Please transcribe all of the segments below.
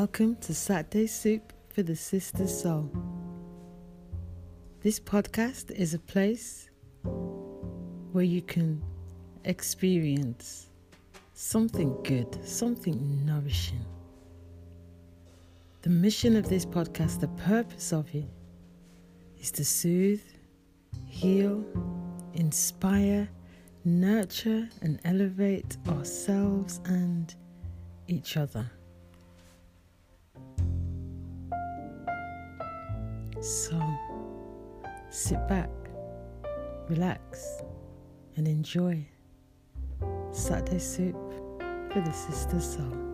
Welcome to Saturday Soup for the Sister Soul. This podcast is a place where you can experience something good, something nourishing. The mission of this podcast, the purpose of it, is to soothe, heal, inspire, nurture, and elevate ourselves and each other. So, sit back, relax, and enjoy Saturday Soup for the Sister Soul.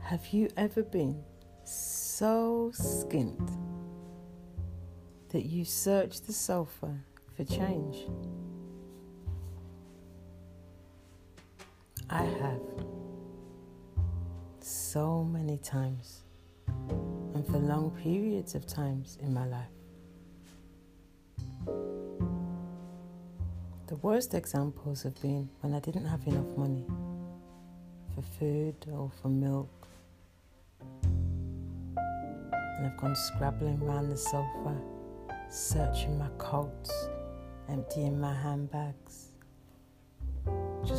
Have you ever been so skint that you search the sofa for change? I have so many times and for long periods of times in my life. The worst examples have been when I didn't have enough money for food or for milk. And I've gone scrabbling around the sofa, searching my coats, emptying my handbags,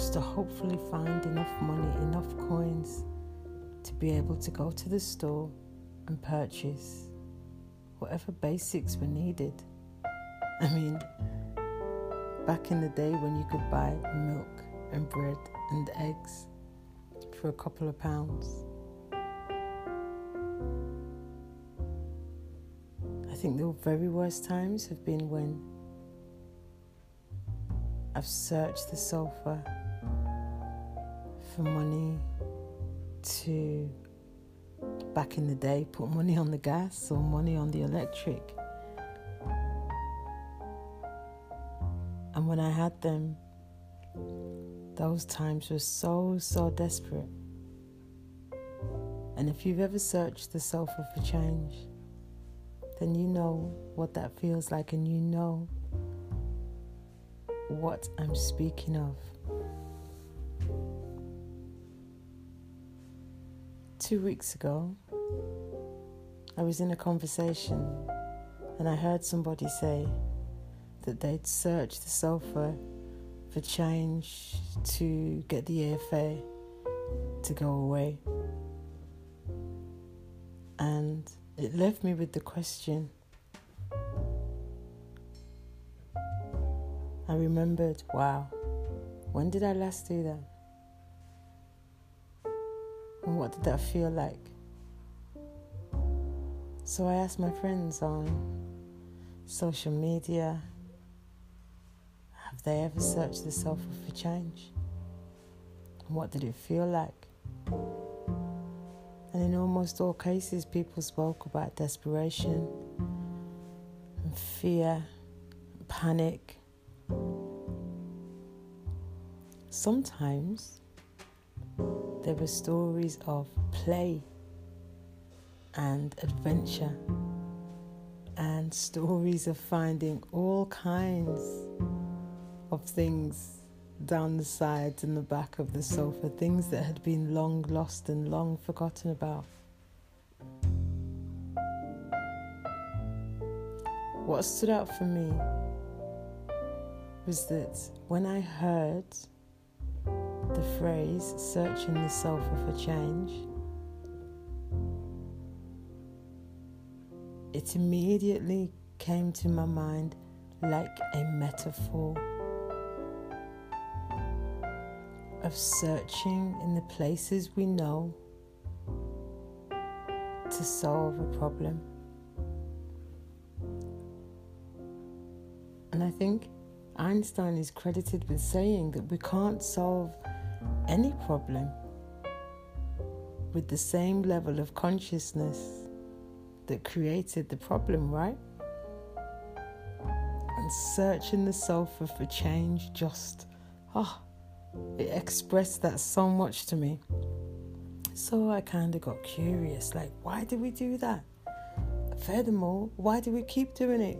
to hopefully find enough money, enough coins to be able to go to the store and purchase whatever basics were needed. I mean, back in the day when you could buy milk and bread and eggs for a couple of pounds. I think the very worst times have been when I've searched the sofa for money to, back in the day, put money on the gas or money on the electric. And when I had them, those times were so, so desperate. And if you've ever searched the sofa for change, then you know what that feels like and you know what I'm speaking of. Two weeks ago, I was in a conversation and I heard somebody say that they'd searched the sofa for change to get the airfare to go away. And it left me with the question I remembered, wow, when did I last do that? What did that feel like? So I asked my friends on social media have they ever searched the sofa for change? What did it feel like? And in almost all cases, people spoke about desperation and fear, and panic. Sometimes there were stories of play and adventure and stories of finding all kinds of things down the sides and the back of the sofa, things that had been long lost and long forgotten about. What stood out for me was that when I heard the phrase searching the sofa for change, it immediately came to my mind like a metaphor of searching in the places we know to solve a problem. And I think Einstein is credited with saying that we can't solve any problem with the same level of consciousness that created the problem, right? And searching the sofa for change just, oh, it expressed that so much to me. So I kind of got curious like, why did we do that? Furthermore, why do we keep doing it?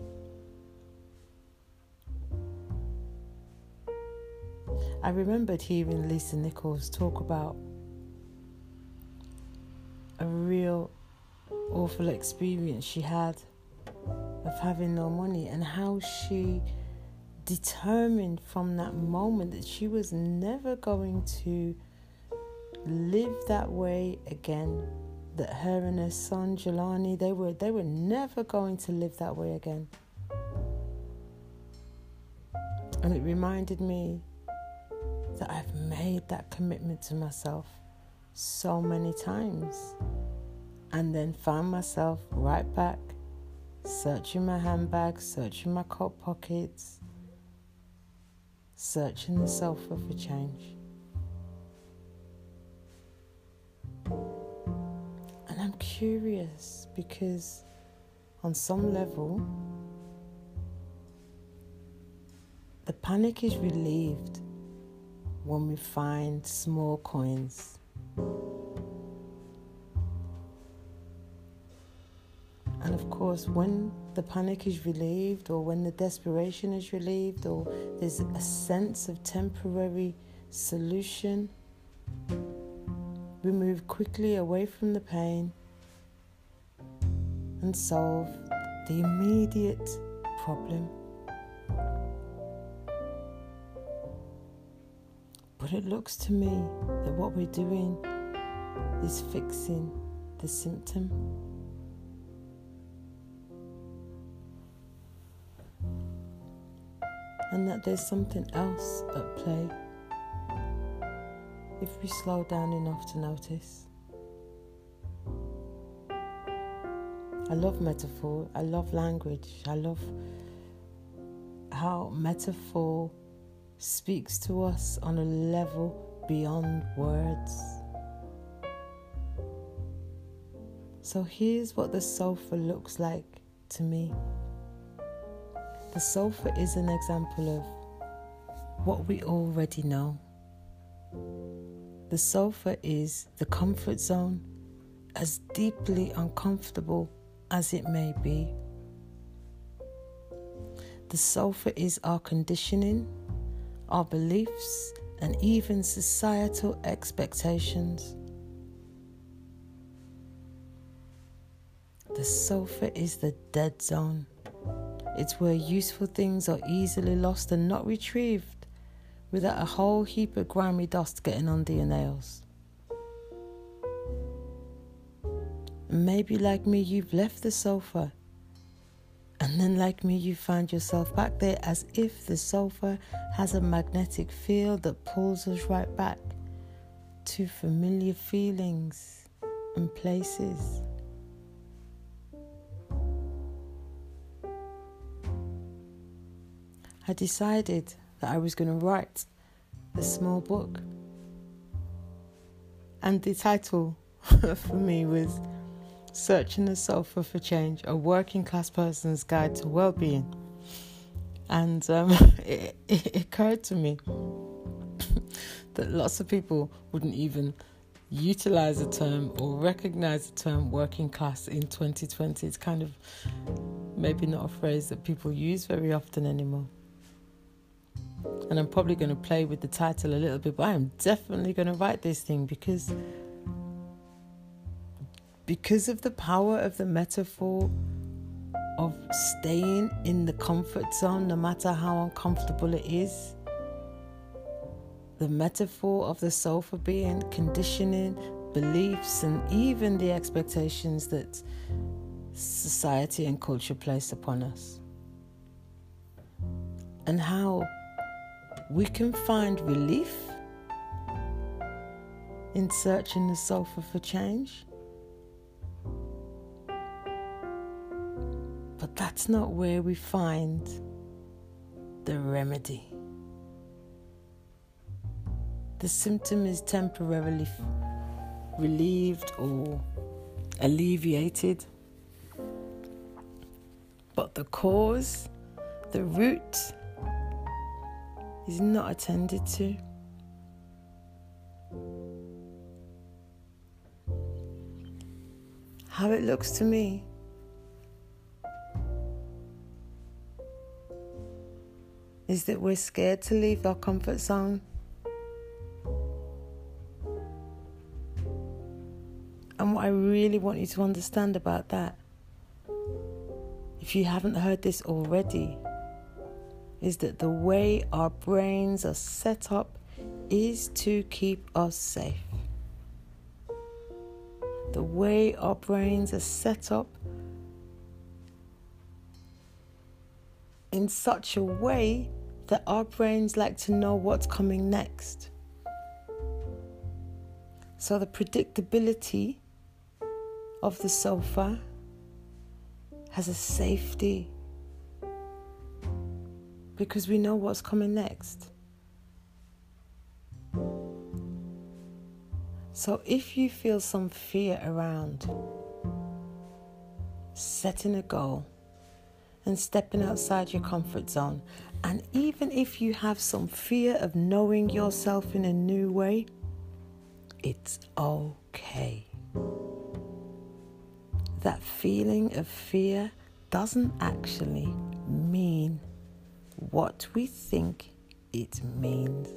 I remembered hearing Lisa Nichols talk about a real awful experience she had of having no money and how she determined from that moment that she was never going to live that way again that her and her son Jelani they were they were never going to live that way again. And it reminded me that I've made that commitment to myself so many times and then found myself right back searching my handbag, searching my coat pockets, searching the sofa for change. And I'm curious because, on some level, the panic is relieved when we find small coins. And of course, when the panic is relieved, or when the desperation is relieved, or there's a sense of temporary solution, we move quickly away from the pain and solve the immediate problem. But it looks to me that what we're doing is fixing the symptom. And that there's something else at play if we slow down enough to notice. I love metaphor, I love language, I love how metaphor speaks to us on a level beyond words. So here's what the sofa looks like to me. The sofa is an example of what we already know. The sofa is the comfort zone, as deeply uncomfortable as it may be. The sofa is our conditioning our beliefs, and even societal expectations. The sofa is the dead zone. It's where useful things are easily lost and not retrieved without a whole heap of grimy dust getting under your nails. Maybe, like me, you've left the sofa and then, like me, you find yourself back there as if the sofa has a magnetic field that pulls us right back to familiar feelings and places. I decided that I was going to write a small book. And the title for me was Searching the Sofa for Change, a working class person's guide to well being. And um, it, it occurred to me that lots of people wouldn't even utilize the term or recognize the term working class in 2020. It's kind of maybe not a phrase that people use very often anymore. And I'm probably going to play with the title a little bit, but I am definitely going to write this thing because because of the power of the metaphor of staying in the comfort zone, no matter how uncomfortable it is, the metaphor of the sofa being conditioning, beliefs, and even the expectations that society and culture place upon us. And how we can find relief in searching the sofa for change But that's not where we find the remedy. The symptom is temporarily relieved or alleviated, but the cause, the root, is not attended to. How it looks to me is that we're scared to leave our comfort zone. And what I really want you to understand about that, if you haven't heard this already, is that the way our brains are set up is to keep us safe. The way our brains are set up in such a way that our brains like to know what's coming next. So the predictability of the sofa has a safety because we know what's coming next. So if you feel some fear around setting a goal and stepping outside your comfort zone, and even if you have some fear of knowing yourself in a new way, it's okay. That feeling of fear doesn't actually mean what we think it means.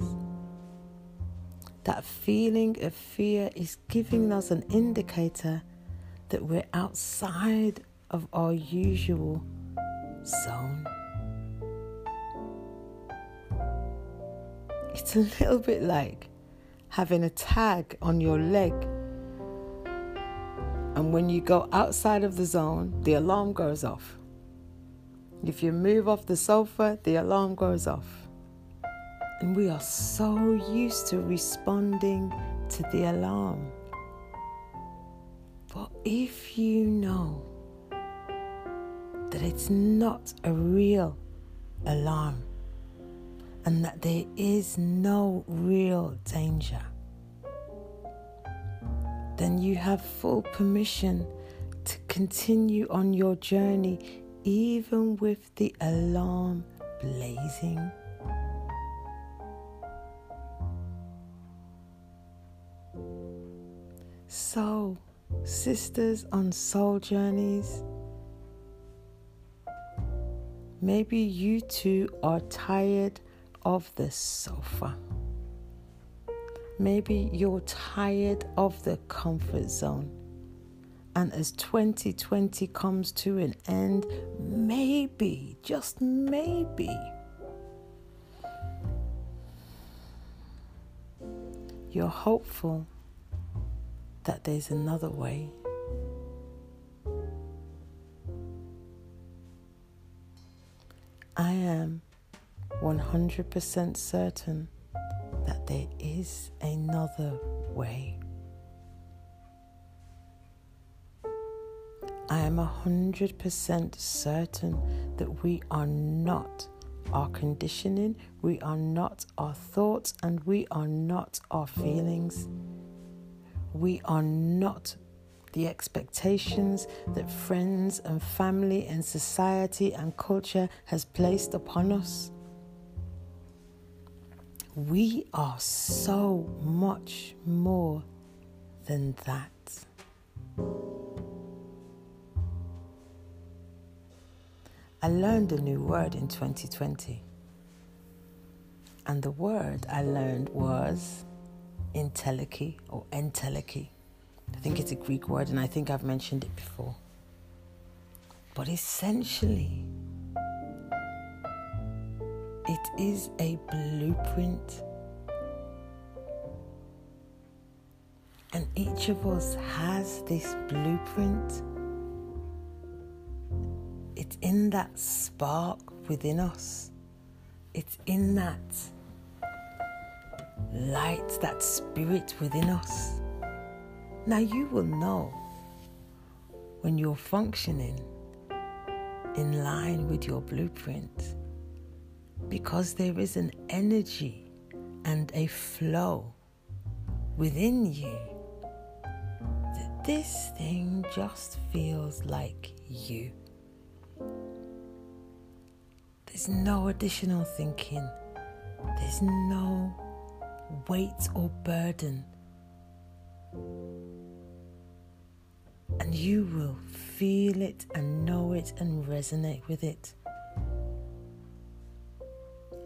That feeling of fear is giving us an indicator that we're outside of our usual zone. It's a little bit like having a tag on your leg. And when you go outside of the zone, the alarm goes off. If you move off the sofa, the alarm goes off. And we are so used to responding to the alarm. But if you know that it's not a real alarm and that there is no real danger, then you have full permission to continue on your journey even with the alarm blazing. So, sisters on soul journeys, maybe you too are tired of the sofa. Maybe you're tired of the comfort zone. And as 2020 comes to an end, maybe, just maybe, you're hopeful that there's another way. Am 100% certain that there is another way. I am 100% certain that we are not our conditioning, we are not our thoughts, and we are not our feelings. We are not the expectations that friends and family and society and culture has placed upon us. We are so much more than that. I learned a new word in 2020. And the word I learned was entelechy or entelechy. I think it's a Greek word and I think I've mentioned it before. But essentially, it is a blueprint. And each of us has this blueprint it's in that spark within us. It's in that light, that spirit within us. Now you will know when you're functioning in line with your blueprint because there is an energy and a flow within you that this thing just feels like you. There's no additional thinking. There's no weight or burden. And you will feel it and know it and resonate with it.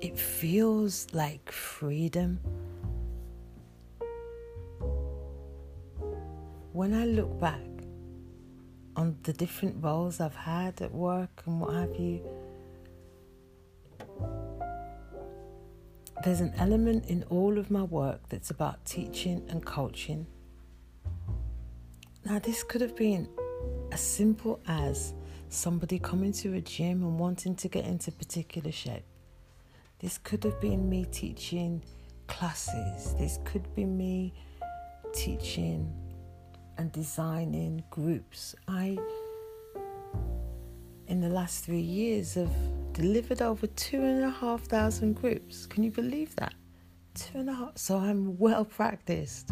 It feels like freedom. when I look back on the different roles I've had at work and what have you, there's an element in all of my work that's about teaching and coaching. Now, this could have been as simple as somebody coming to a gym and wanting to get into particular shape. This could have been me teaching classes. This could be me teaching and designing groups. I, in the last three years, have delivered over two and a half thousand groups. Can you believe that? Two and a half. So I'm well practiced.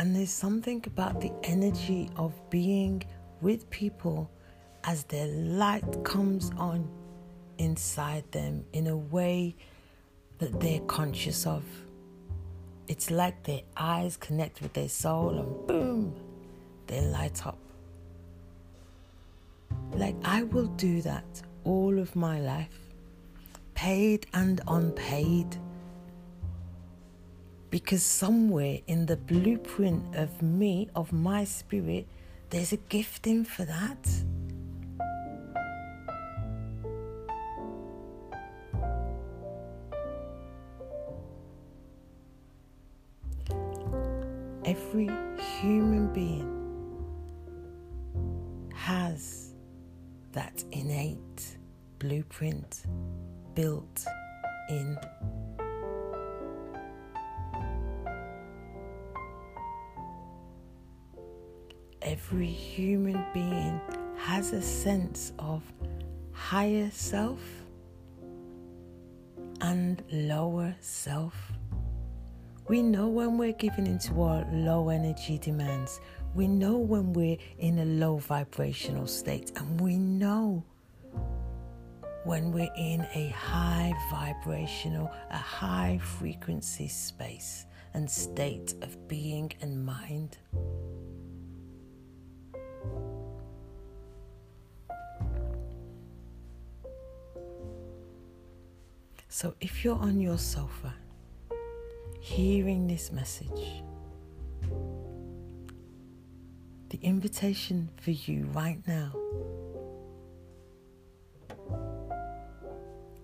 And there's something about the energy of being with people as their light comes on inside them in a way that they're conscious of. It's like their eyes connect with their soul and boom, they light up. Like I will do that all of my life, paid and unpaid. Because somewhere in the blueprint of me, of my spirit, there's a gifting for that. Every human being has a sense of higher self and lower self. We know when we're giving into our low energy demands. We know when we're in a low vibrational state. And we know when we're in a high vibrational, a high frequency space and state of being and mind. So if you're on your sofa, hearing this message, the invitation for you right now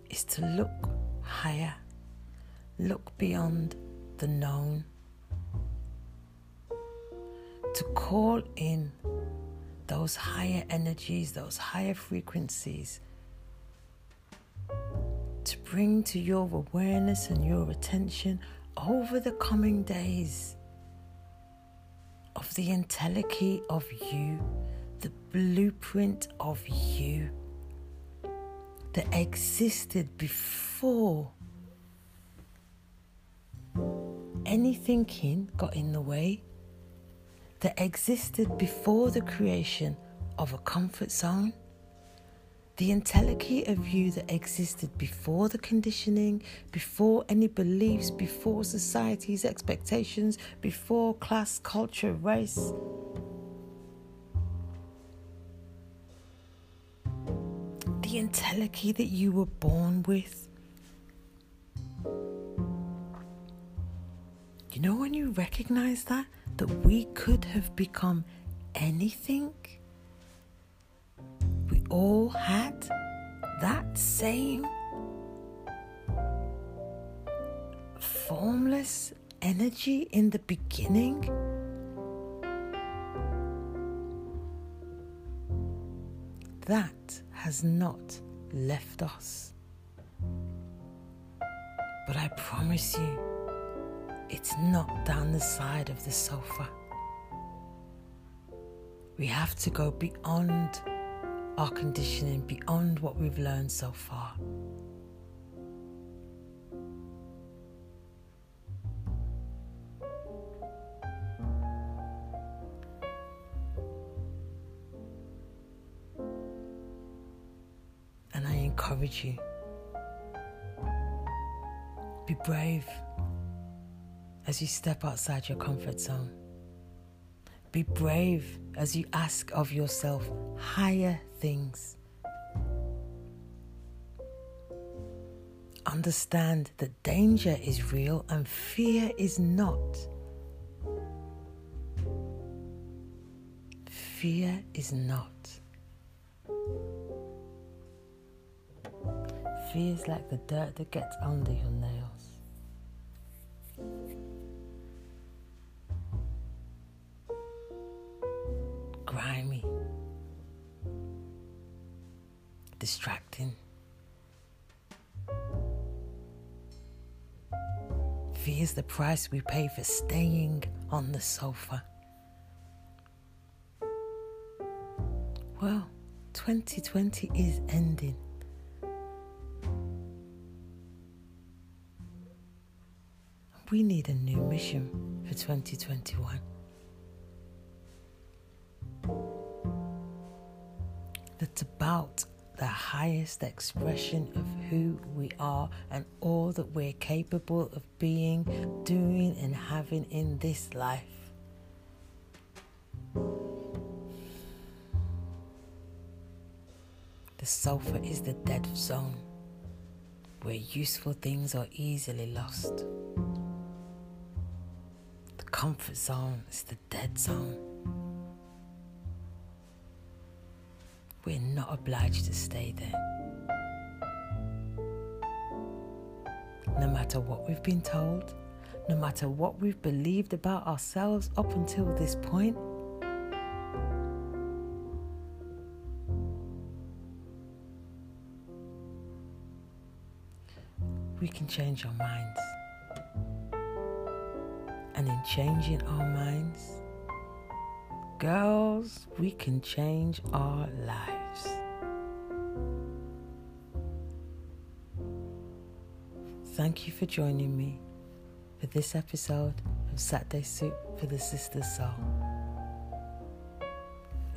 is to look higher, look beyond the known, to call in those higher energies, those higher frequencies bring to your awareness and your attention over the coming days of the entelechy of you, the blueprint of you that existed before any thinking got in the way, that existed before the creation of a comfort zone the entelechy of you that existed before the conditioning, before any beliefs, before society's expectations, before class, culture, race. The entelechy that you were born with. You know when you recognize that? That we could have become anything? All had that same formless energy in the beginning? That has not left us. But I promise you, it's not down the side of the sofa. We have to go beyond our conditioning beyond what we've learned so far. And I encourage you be brave as you step outside your comfort zone. Be brave as you ask of yourself higher things. Understand that danger is real and fear is not. Fear is not. Fear is like the dirt that gets under your nails. Distracting. Fear is the price we pay for staying on the sofa. Well, 2020 is ending. We need a new mission for 2021. That's about the highest expression of who we are and all that we're capable of being, doing, and having in this life. The sofa is the dead zone where useful things are easily lost. The comfort zone is the dead zone. We're not obliged to stay there. No matter what we've been told, no matter what we've believed about ourselves up until this point, we can change our minds. And in changing our minds, girls, we can change our lives. Thank you for joining me for this episode of Saturday Soup for the Sister Soul.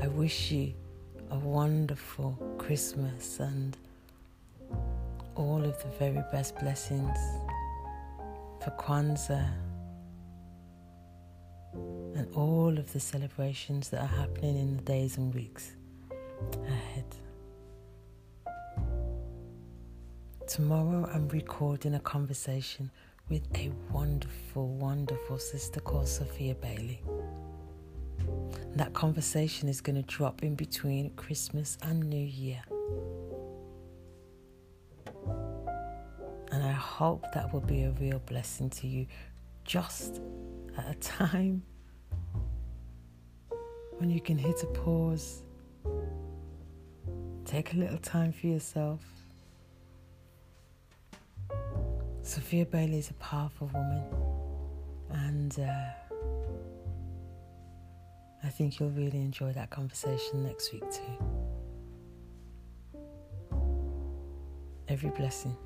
I wish you a wonderful Christmas and all of the very best blessings for Kwanzaa and all of the celebrations that are happening in the days and weeks ahead. Tomorrow, I'm recording a conversation with a wonderful, wonderful sister called Sophia Bailey. That conversation is going to drop in between Christmas and New Year. And I hope that will be a real blessing to you just at a time when you can hit a pause, take a little time for yourself. Sophia Bailey is a powerful woman, and uh, I think you'll really enjoy that conversation next week, too. Every blessing.